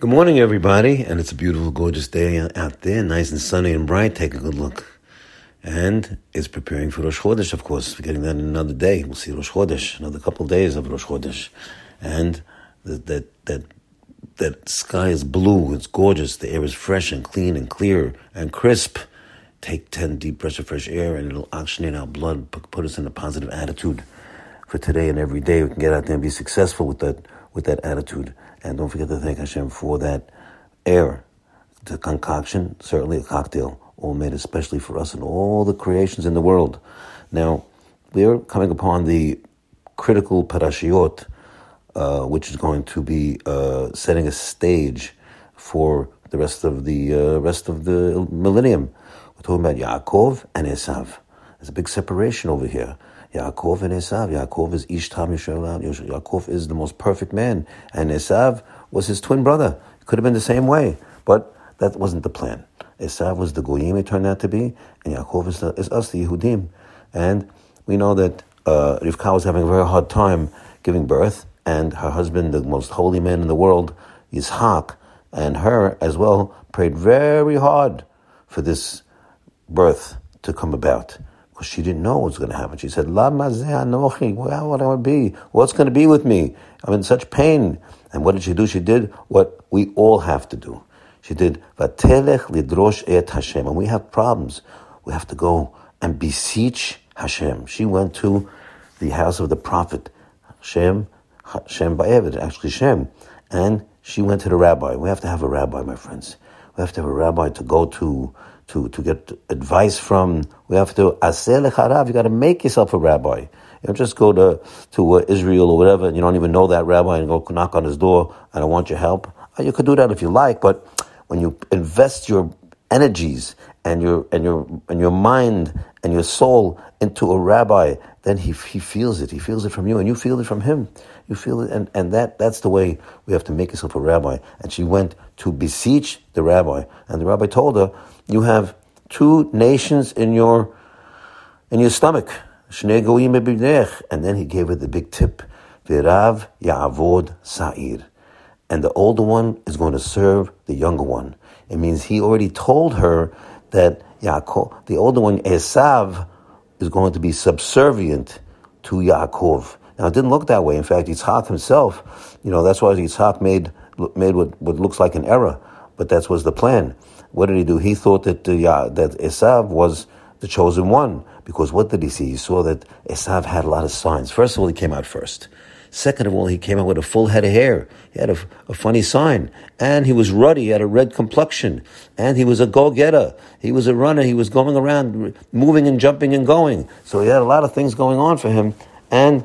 Good morning, everybody, and it's a beautiful, gorgeous day out there, nice and sunny and bright. Take a good look. And it's preparing for Rosh Chodesh, of course. We're getting that in another day. We'll see Rosh Chodesh, another couple of days of Rosh Chodesh. And that, that, that, that sky is blue, it's gorgeous, the air is fresh and clean and clear and crisp. Take 10 deep breaths of fresh air and it'll oxygenate our blood, put us in a positive attitude for today and every day. We can get out there and be successful with that, with that attitude. And don't forget to thank Hashem for that air, the concoction, certainly a cocktail, all made especially for us and all the creations in the world. Now, we're coming upon the critical parashiot, uh, which is going to be uh, setting a stage for the rest of the uh, rest of the millennium. We're talking about Yaakov and Esav. There's a big separation over here. Yaakov and Esav. Yaakov is Ishtam Yisrael. Yaakov is the most perfect man, and Esav was his twin brother. It could have been the same way, but that wasn't the plan. Esav was the Goyim it turned out to be, and Yaakov is, the, is us, the Yehudim. And we know that uh, Rivka was having a very hard time giving birth, and her husband, the most holy man in the world, Yitzhak, and her as well, prayed very hard for this birth to come about she didn't know what was going to happen. She said, La well, what I be? What's going to be with me? I'm in such pain. And what did she do? She did what we all have to do. She did, Vatelech lidrosh et Hashem. And we have problems. We have to go and beseech Hashem. She went to the house of the prophet, Hashem, Hashem Ba'evid, actually Shem. And she went to the rabbi. We have to have a rabbi, my friends. We have to have a rabbi to go to to, to get advice from. We have to asel lecharav. You got to make yourself a rabbi. You don't just go to to uh, Israel or whatever, and you don't even know that rabbi, and go knock on his door. And I want your help. Uh, you could do that if you like, but when you invest your energies and your and your and your mind and your soul into a rabbi, then he he feels it. He feels it from you, and you feel it from him. You feel it, and, and that that's the way we have to make yourself a rabbi. And she went to beseech the rabbi, and the rabbi told her you have two nations in your in your stomach. And then he gave her the big tip. Virav Ya'avod Sa'ir. And the older one is going to serve the younger one. It means he already told her that Yaakov, the older one, Esav, is going to be subservient to Yaakov. Now, it didn't look that way. In fact, Yitzhak himself, you know, that's why Yitzhak made, made what, what looks like an error, but that was the plan. What did he do? He thought that uh, that Esav was the chosen one because what did he see? He saw that Esav had a lot of signs. First of all, he came out first. Second of all, he came out with a full head of hair. He had a, a funny sign. And he was ruddy. He had a red complexion. And he was a go-getter. He was a runner. He was going around, moving and jumping and going. So he had a lot of things going on for him. And,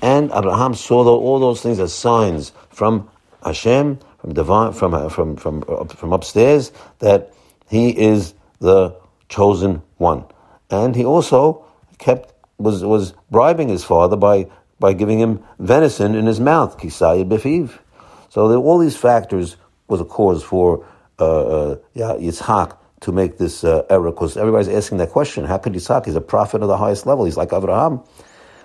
and Abraham saw all those things as signs from Hashem, from divine, from uh, from from uh, from upstairs that he is the chosen one, and he also kept was was bribing his father by by giving him venison in his mouth, kisaya befiv. So there, all these factors was a cause for uh, uh, Yitzhak to make this uh, error because everybody's asking that question. How could Yitzhak? He's a prophet of the highest level. He's like Abraham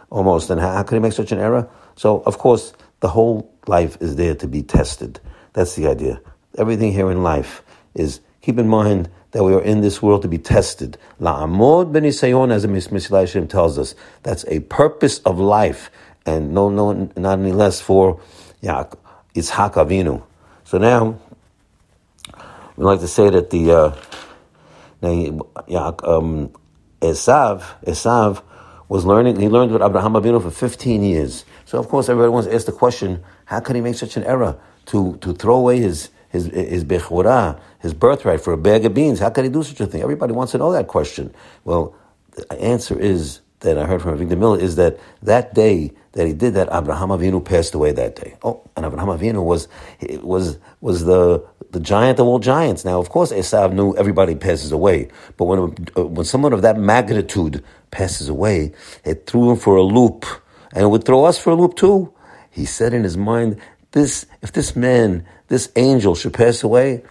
almost, and how, how could he make such an error? So of course the whole life is there to be tested. That's the idea. Everything here in life is keep in mind that we are in this world to be tested. La'amod benisayon, as the Yesharim tells us, that's a purpose of life, and no, no, not any less for yeah, Yitzhak Avinu. So now we like to say that the uh, now, um, Esav, Esav was learning. He learned with Abraham Avinu for 15 years. So of course, everybody wants to ask the question: How could he make such an error? to, to throw away his his his bechorah, his birthright for a bag of beans. How could he do such a thing? Everybody wants to know that question. Well, the answer is that I heard from Avigdor Miller is that that day that he did that, Abraham Avinu passed away that day. Oh, and Abraham Avinu was was was the the giant of all giants. Now, of course, Esav knew everybody passes away, but when uh, when someone of that magnitude passes away, it threw him for a loop, and it would throw us for a loop too. He said in his mind, this, if this man, this angel should pass away,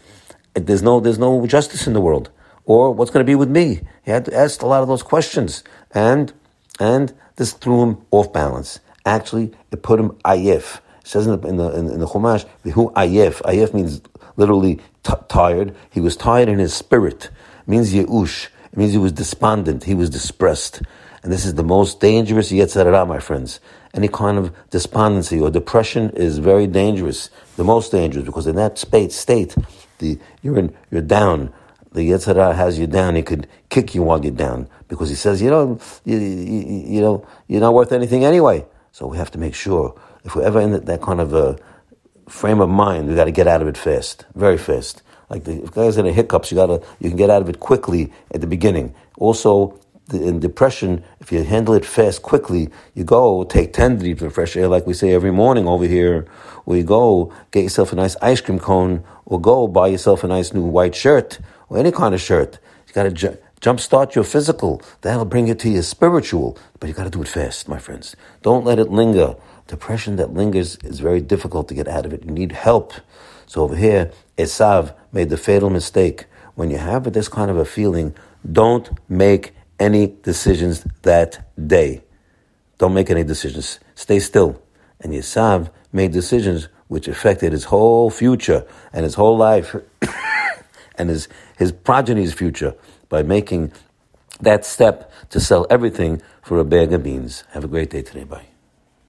there's no, there's no justice in the world. Or what's going to be with me? He had to ask a lot of those questions. And, and this threw him off balance. Actually, it put him ayef. It says in the, in the, in the Chumash, who ayef. Ayef means literally t- tired. He was tired in his spirit. It means Yeush. It means he was despondent. He was distressed. And this is the most dangerous Yetzer Hara, my friends. Any kind of despondency or depression is very dangerous. The most dangerous because in that state, state the, you're, in, you're down. The Yetzer Hara has you down. He could kick you while you're down because he says, you know, you, you, you know, you're not worth anything anyway. So we have to make sure if we're ever in that, kind of a frame of mind, we got to get out of it fast, very fast. Like the, if guys in a hiccups, you gotta you can get out of it quickly at the beginning. Also, the, in depression, if you handle it fast, quickly, you go take 10 deep of fresh air, like we say every morning over here, or you go get yourself a nice ice cream cone, or go buy yourself a nice new white shirt, or any kind of shirt. You gotta ju- jumpstart your physical. That'll bring you to your spiritual, but you gotta do it fast, my friends. Don't let it linger. Depression that lingers is very difficult to get out of it. You need help. So over here, Esav made the fatal mistake. When you have this kind of a feeling, don't make any decisions that day. Don't make any decisions. Stay still. And Esav made decisions which affected his whole future and his whole life and his, his progeny's future by making that step to sell everything for a bag of beans. Have a great day today. Bye.